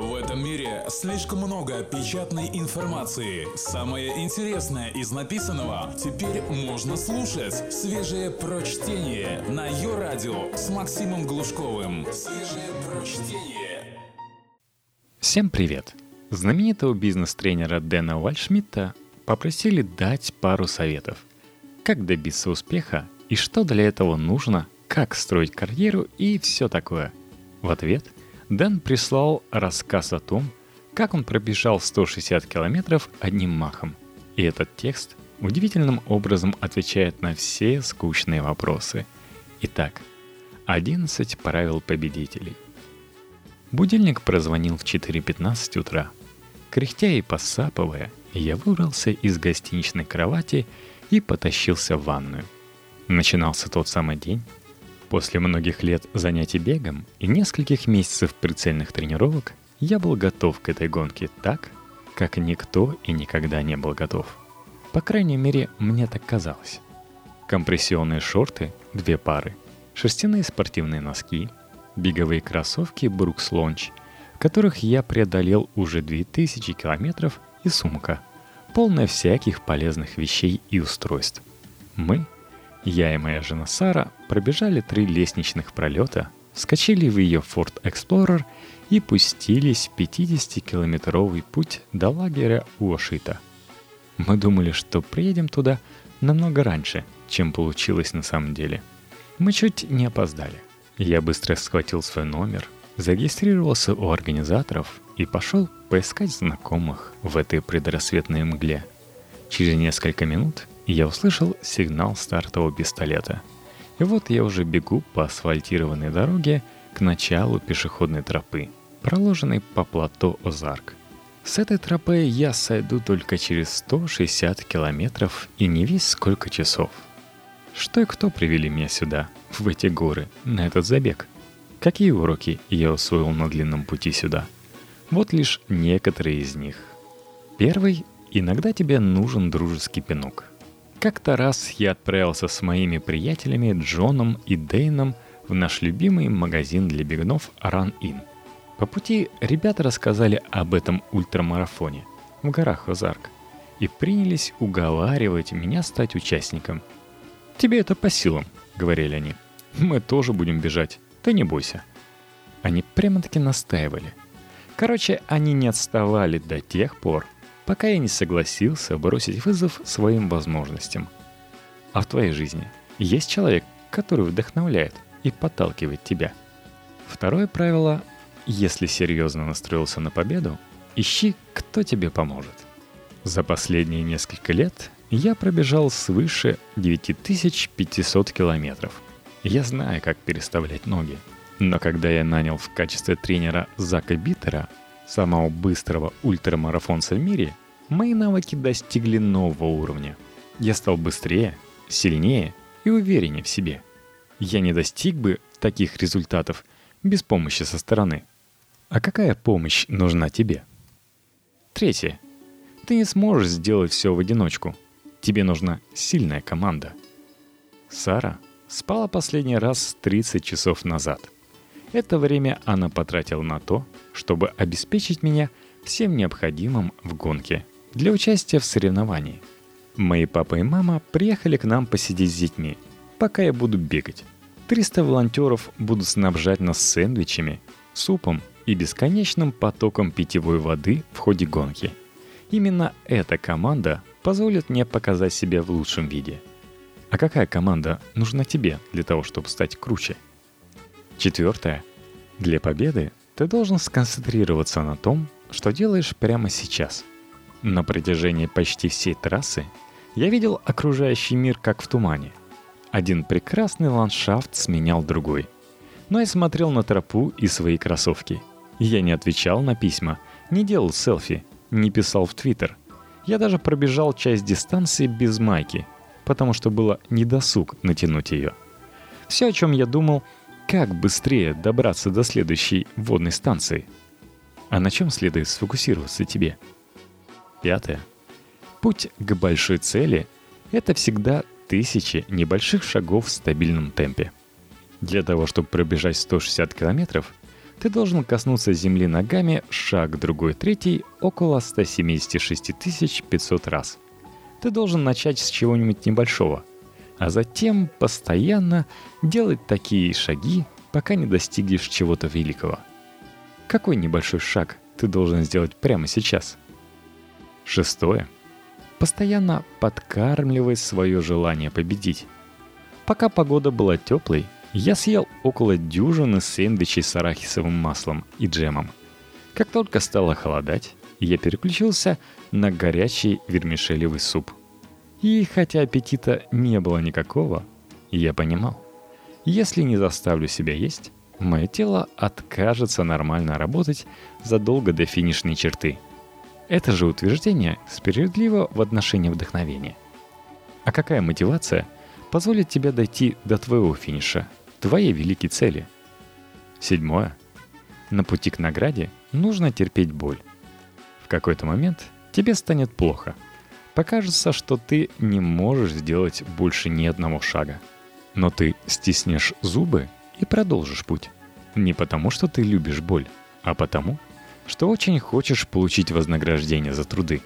В этом мире слишком много печатной информации. Самое интересное из написанного теперь можно слушать. Свежее прочтение на ее радио с Максимом Глушковым. Свежее прочтение. Всем привет! Знаменитого бизнес-тренера Дэна Вальшмидта попросили дать пару советов. Как добиться успеха и что для этого нужно, как строить карьеру и все такое. В ответ – Дэн прислал рассказ о том, как он пробежал 160 километров одним махом. И этот текст удивительным образом отвечает на все скучные вопросы. Итак, 11 правил победителей. Будильник прозвонил в 4.15 утра. Кряхтя и посапывая, я выбрался из гостиничной кровати и потащился в ванную. Начинался тот самый день, После многих лет занятий бегом и нескольких месяцев прицельных тренировок я был готов к этой гонке так, как никто и никогда не был готов. По крайней мере, мне так казалось. Компрессионные шорты – две пары, шерстяные спортивные носки, беговые кроссовки Brooks Launch, которых я преодолел уже 2000 километров и сумка, полная всяких полезных вещей и устройств. Мы – я и моя жена Сара пробежали три лестничных пролета, скачали в ее Ford Explorer и пустились 50-километровый путь до лагеря Уошита. Мы думали, что приедем туда намного раньше, чем получилось на самом деле. Мы чуть не опоздали. Я быстро схватил свой номер, зарегистрировался у организаторов и пошел поискать знакомых в этой предрассветной мгле. Через несколько минут я услышал сигнал стартового пистолета. И вот я уже бегу по асфальтированной дороге к началу пешеходной тропы, проложенной по плато Озарк. С этой тропы я сойду только через 160 километров и не весь сколько часов. Что и кто привели меня сюда, в эти горы, на этот забег? Какие уроки я усвоил на длинном пути сюда? Вот лишь некоторые из них. Первый – иногда тебе нужен дружеский пинок. Как-то раз я отправился с моими приятелями Джоном и Дейном в наш любимый магазин для бегунов Run In. По пути ребята рассказали об этом ультрамарафоне в горах Озарк и принялись уговаривать меня стать участником. «Тебе это по силам», — говорили они. «Мы тоже будем бежать, ты не бойся». Они прямо-таки настаивали. Короче, они не отставали до тех пор, пока я не согласился бросить вызов своим возможностям. А в твоей жизни есть человек, который вдохновляет и подталкивает тебя? Второе правило – если серьезно настроился на победу, ищи, кто тебе поможет. За последние несколько лет я пробежал свыше 9500 километров. Я знаю, как переставлять ноги. Но когда я нанял в качестве тренера Зака Биттера, самого быстрого ультрамарафонца в мире, мои навыки достигли нового уровня. Я стал быстрее, сильнее и увереннее в себе. Я не достиг бы таких результатов без помощи со стороны. А какая помощь нужна тебе? Третье. Ты не сможешь сделать все в одиночку. Тебе нужна сильная команда. Сара спала последний раз 30 часов назад. Это время она потратила на то, чтобы обеспечить меня всем необходимым в гонке для участия в соревновании. Мои папа и мама приехали к нам посидеть с детьми, пока я буду бегать. 300 волонтеров будут снабжать нас сэндвичами, супом и бесконечным потоком питьевой воды в ходе гонки. Именно эта команда позволит мне показать себя в лучшем виде. А какая команда нужна тебе для того, чтобы стать круче? Четвертое. Для победы ты должен сконцентрироваться на том, что делаешь прямо сейчас. На протяжении почти всей трассы я видел окружающий мир как в тумане. Один прекрасный ландшафт сменял другой. Но я смотрел на тропу и свои кроссовки. Я не отвечал на письма, не делал селфи, не писал в Твиттер. Я даже пробежал часть дистанции без майки, потому что было недосуг натянуть ее. Все, о чем я думал, как быстрее добраться до следующей водной станции. А на чем следует сфокусироваться тебе? Пятое. Путь к большой цели – это всегда тысячи небольших шагов в стабильном темпе. Для того, чтобы пробежать 160 километров, Ты должен коснуться земли ногами шаг, другой, третий около 176 500 раз. Ты должен начать с чего-нибудь небольшого, а затем постоянно делать такие шаги, пока не достигнешь чего-то великого. Какой небольшой шаг ты должен сделать прямо сейчас? Шестое. Постоянно подкармливай свое желание победить. Пока погода была теплой, я съел около дюжины сэндвичей с арахисовым маслом и джемом. Как только стало холодать, я переключился на горячий вермишелевый суп. И хотя аппетита не было никакого, я понимал, если не заставлю себя есть, мое тело откажется нормально работать задолго до финишной черты. Это же утверждение справедливо в отношении вдохновения. А какая мотивация позволит тебе дойти до твоего финиша – твоей великой цели. Седьмое. На пути к награде нужно терпеть боль. В какой-то момент тебе станет плохо. Покажется, что ты не можешь сделать больше ни одного шага. Но ты стиснешь зубы и продолжишь путь. Не потому, что ты любишь боль, а потому, что очень хочешь получить вознаграждение за труды.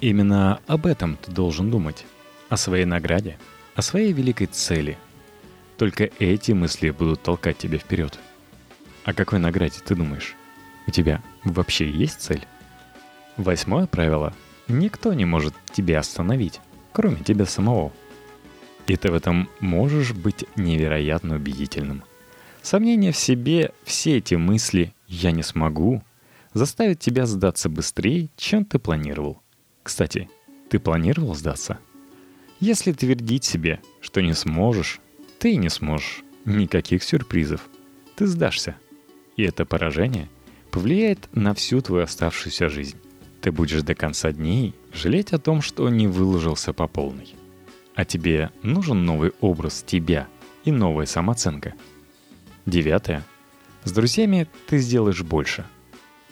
Именно об этом ты должен думать. О своей награде, о своей великой цели – только эти мысли будут толкать тебя вперед. О какой награде ты думаешь? У тебя вообще есть цель? Восьмое правило. Никто не может тебя остановить, кроме тебя самого. И ты в этом можешь быть невероятно убедительным. Сомнения в себе, все эти мысли «я не смогу» заставят тебя сдаться быстрее, чем ты планировал. Кстати, ты планировал сдаться? Если твердить себе, что не сможешь, ты не сможешь. Никаких сюрпризов. Ты сдашься. И это поражение повлияет на всю твою оставшуюся жизнь. Ты будешь до конца дней жалеть о том, что не выложился по полной. А тебе нужен новый образ тебя и новая самооценка. Девятое. С друзьями ты сделаешь больше.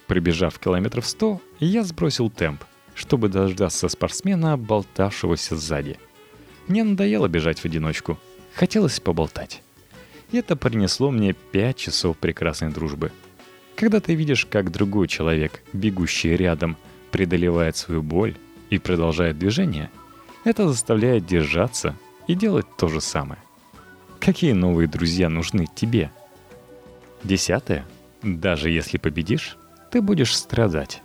Прибежав километров сто, я сбросил темп, чтобы дождаться спортсмена, болтавшегося сзади. Мне надоело бежать в одиночку – Хотелось поболтать. И это принесло мне пять часов прекрасной дружбы. Когда ты видишь, как другой человек, бегущий рядом, преодолевает свою боль и продолжает движение, это заставляет держаться и делать то же самое. Какие новые друзья нужны тебе? Десятое. Даже если победишь, ты будешь страдать.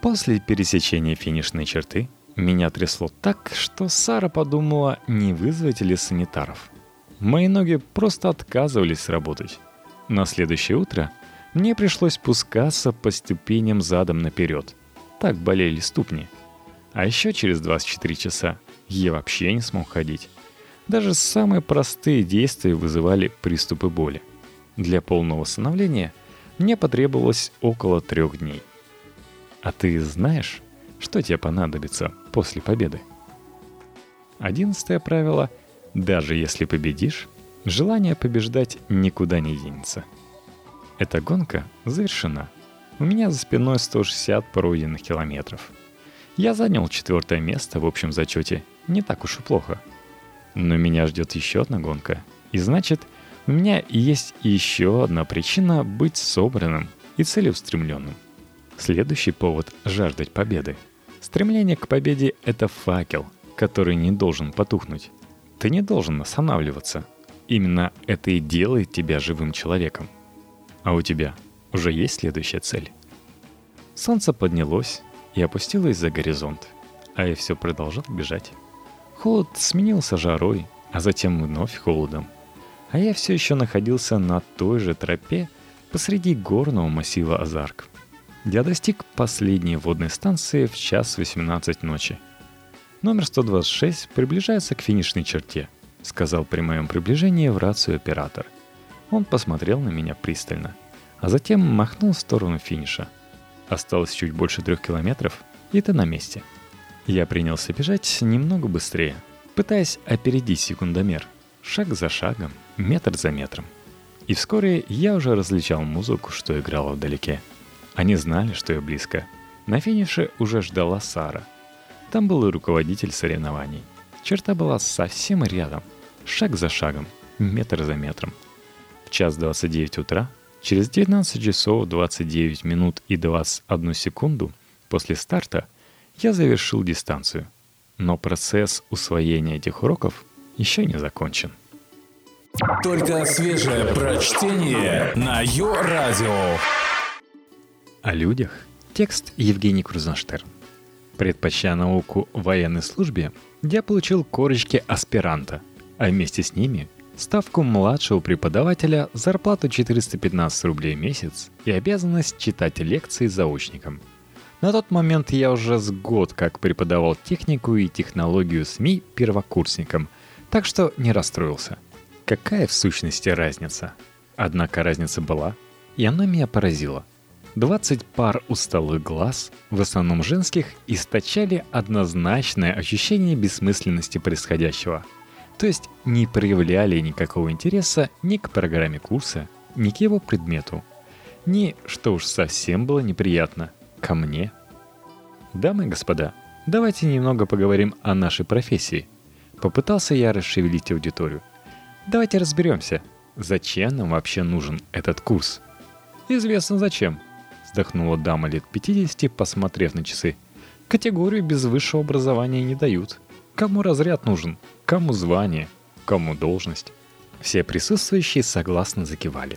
После пересечения финишной черты меня трясло так, что Сара подумала, не вызвать ли санитаров. Мои ноги просто отказывались работать. На следующее утро мне пришлось спускаться по ступеням задом наперед. Так болели ступни. А еще через 24 часа я вообще не смог ходить. Даже самые простые действия вызывали приступы боли. Для полного восстановления мне потребовалось около трех дней. А ты знаешь, что тебе понадобится после победы? Одиннадцатое правило даже если победишь, желание побеждать никуда не денется. Эта гонка завершена. У меня за спиной 160 пройденных километров. Я занял четвертое место в общем зачете. Не так уж и плохо. Но меня ждет еще одна гонка. И значит, у меня есть еще одна причина быть собранным и целеустремленным. Следующий повод — жаждать победы. Стремление к победе — это факел, который не должен потухнуть. Ты не должен останавливаться. Именно это и делает тебя живым человеком. А у тебя уже есть следующая цель? Солнце поднялось и опустилось за горизонт, а я все продолжал бежать. Холод сменился жарой, а затем вновь холодом. А я все еще находился на той же тропе посреди горного массива Азарк. Я достиг последней водной станции в час 18 ночи – Номер 126 приближается к финишной черте, сказал при моем приближении в рацию оператор. Он посмотрел на меня пристально, а затем махнул в сторону финиша. Осталось чуть больше трех километров, и ты на месте. Я принялся бежать немного быстрее, пытаясь опередить секундомер, шаг за шагом, метр за метром. И вскоре я уже различал музыку, что играла вдалеке. Они знали, что я близко. На финише уже ждала Сара — там был и руководитель соревнований. Черта была совсем рядом, шаг за шагом, метр за метром. В час 29 утра Через 19 часов 29 минут и 21 секунду после старта я завершил дистанцию. Но процесс усвоения этих уроков еще не закончен. Только свежее прочтение на Йо-Радио. О людях. Текст Евгений Крузенштерн. Предпочтя науку военной службе, я получил корочки аспиранта, а вместе с ними ставку младшего преподавателя, зарплату 415 рублей в месяц и обязанность читать лекции заочникам. На тот момент я уже с год как преподавал технику и технологию СМИ первокурсникам, так что не расстроился. Какая в сущности разница? Однако разница была, и она меня поразила. 20 пар усталых глаз, в основном женских, источали однозначное ощущение бессмысленности происходящего. То есть не проявляли никакого интереса ни к программе курса, ни к его предмету. Ни, что уж совсем было неприятно, ко мне. Дамы и господа, давайте немного поговорим о нашей профессии. Попытался я расшевелить аудиторию. Давайте разберемся, зачем нам вообще нужен этот курс. Известно зачем – вздохнула дама лет 50, посмотрев на часы. Категорию без высшего образования не дают. Кому разряд нужен, кому звание, кому должность. Все присутствующие согласно закивали.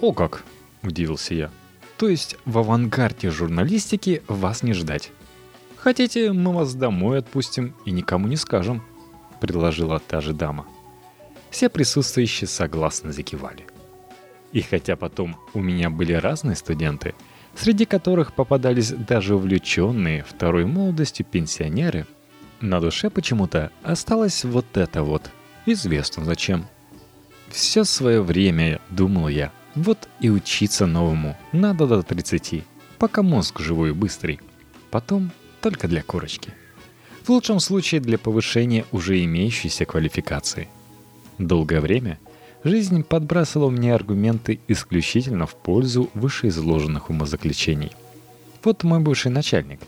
«О как!» – удивился я. «То есть в авангарде журналистики вас не ждать?» «Хотите, мы вас домой отпустим и никому не скажем», – предложила та же дама. Все присутствующие согласно закивали. И хотя потом у меня были разные студенты – среди которых попадались даже увлеченные второй молодостью пенсионеры, на душе почему-то осталось вот это вот. Известно зачем. Все свое время, думал я, вот и учиться новому надо до 30, пока мозг живой и быстрый. Потом только для корочки. В лучшем случае для повышения уже имеющейся квалификации. Долгое время – Жизнь подбрасывала мне аргументы исключительно в пользу вышеизложенных умозаключений. Вот мой бывший начальник,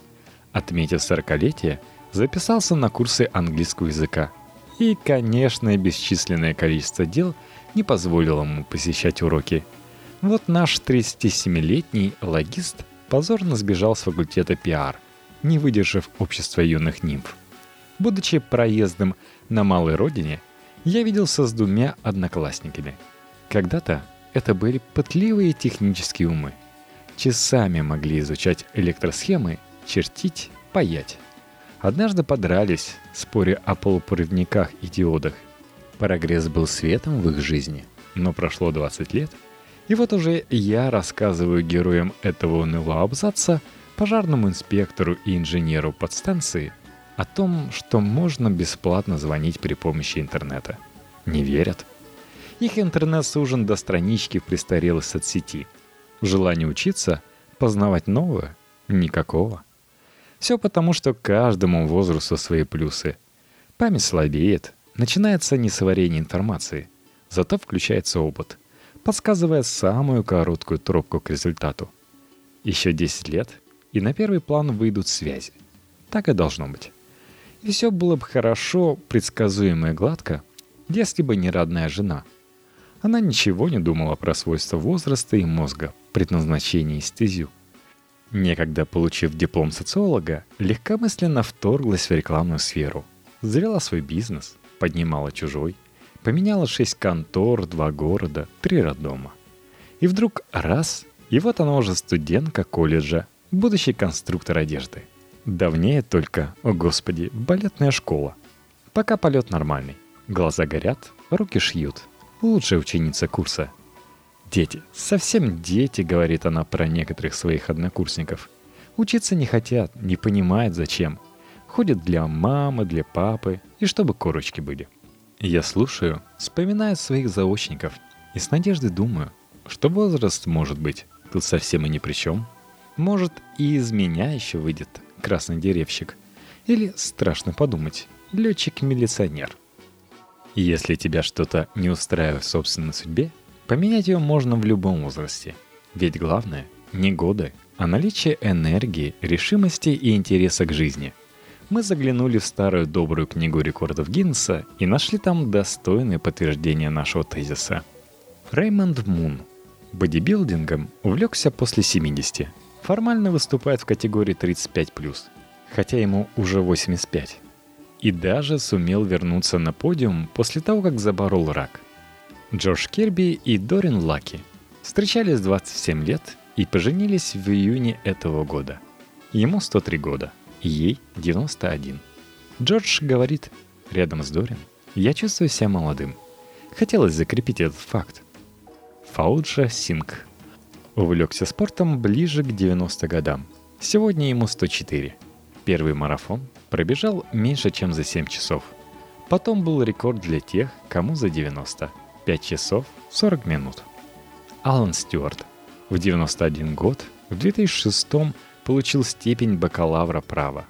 отметив сорокалетие, записался на курсы английского языка. И, конечно, бесчисленное количество дел не позволило ему посещать уроки. Вот наш 37-летний логист позорно сбежал с факультета пиар, не выдержав общества юных нимф. Будучи проездом на малой родине, я виделся с двумя одноклассниками. Когда-то это были пытливые технические умы. Часами могли изучать электросхемы, чертить, паять. Однажды подрались, споря о полупроводниках и диодах. Прогресс был светом в их жизни, но прошло 20 лет, и вот уже я рассказываю героям этого унылого абзаца, пожарному инспектору и инженеру подстанции – о том, что можно бесплатно звонить при помощи интернета. Не верят. Их интернет сужен до странички в престарелой соцсети. Желание учиться, познавать новое – никакого. Все потому, что каждому возрасту свои плюсы. Память слабеет, начинается несварение информации, зато включается опыт, подсказывая самую короткую тропку к результату. Еще 10 лет, и на первый план выйдут связи. Так и должно быть. И все было бы хорошо, предсказуемо и гладко, если бы не родная жена. Она ничего не думала про свойства возраста и мозга, предназначение и стезю. Некогда получив диплом социолога, легкомысленно вторглась в рекламную сферу. Завела свой бизнес, поднимала чужой, поменяла шесть контор, два города, три роддома. И вдруг раз, и вот она уже студентка колледжа, будущий конструктор одежды – Давнее только, о господи, балетная школа. Пока полет нормальный. Глаза горят, руки шьют. Лучшая ученица курса. Дети, совсем дети, говорит она про некоторых своих однокурсников. Учиться не хотят, не понимают зачем. Ходят для мамы, для папы и чтобы корочки были. Я слушаю, вспоминаю своих заочников и с надеждой думаю, что возраст, может быть, тут совсем и ни при чем. Может, и из меня еще выйдет красный деревщик. Или, страшно подумать, летчик-милиционер. Если тебя что-то не устраивает в собственной судьбе, поменять ее можно в любом возрасте. Ведь главное – не годы, а наличие энергии, решимости и интереса к жизни. Мы заглянули в старую добрую книгу рекордов Гиннесса и нашли там достойное подтверждение нашего тезиса. Реймонд Мун, Бодибилдингом увлекся после 70. Формально выступает в категории 35+, хотя ему уже 85. И даже сумел вернуться на подиум после того, как заборол рак. Джордж Керби и Дорин Лаки встречались 27 лет и поженились в июне этого года. Ему 103 года, ей 91. Джордж говорит, рядом с Дорин, я чувствую себя молодым. Хотелось закрепить этот факт. Фауджа Синг. Увлекся спортом ближе к 90 годам. Сегодня ему 104. Первый марафон пробежал меньше, чем за 7 часов. Потом был рекорд для тех, кому за 90. 5 часов 40 минут. Алан Стюарт. В 91 год, в 2006 получил степень бакалавра права,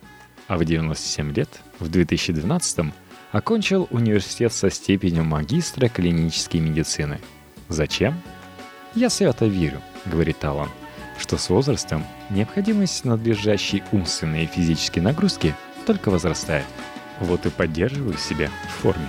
а в 97 лет, в 2012 окончил университет со степенью магистра клинической медицины. Зачем? «Я свято верю», — говорит Алан, что с возрастом необходимость надлежащей умственной и физической нагрузки только возрастает. Вот и поддерживаю себя в форме.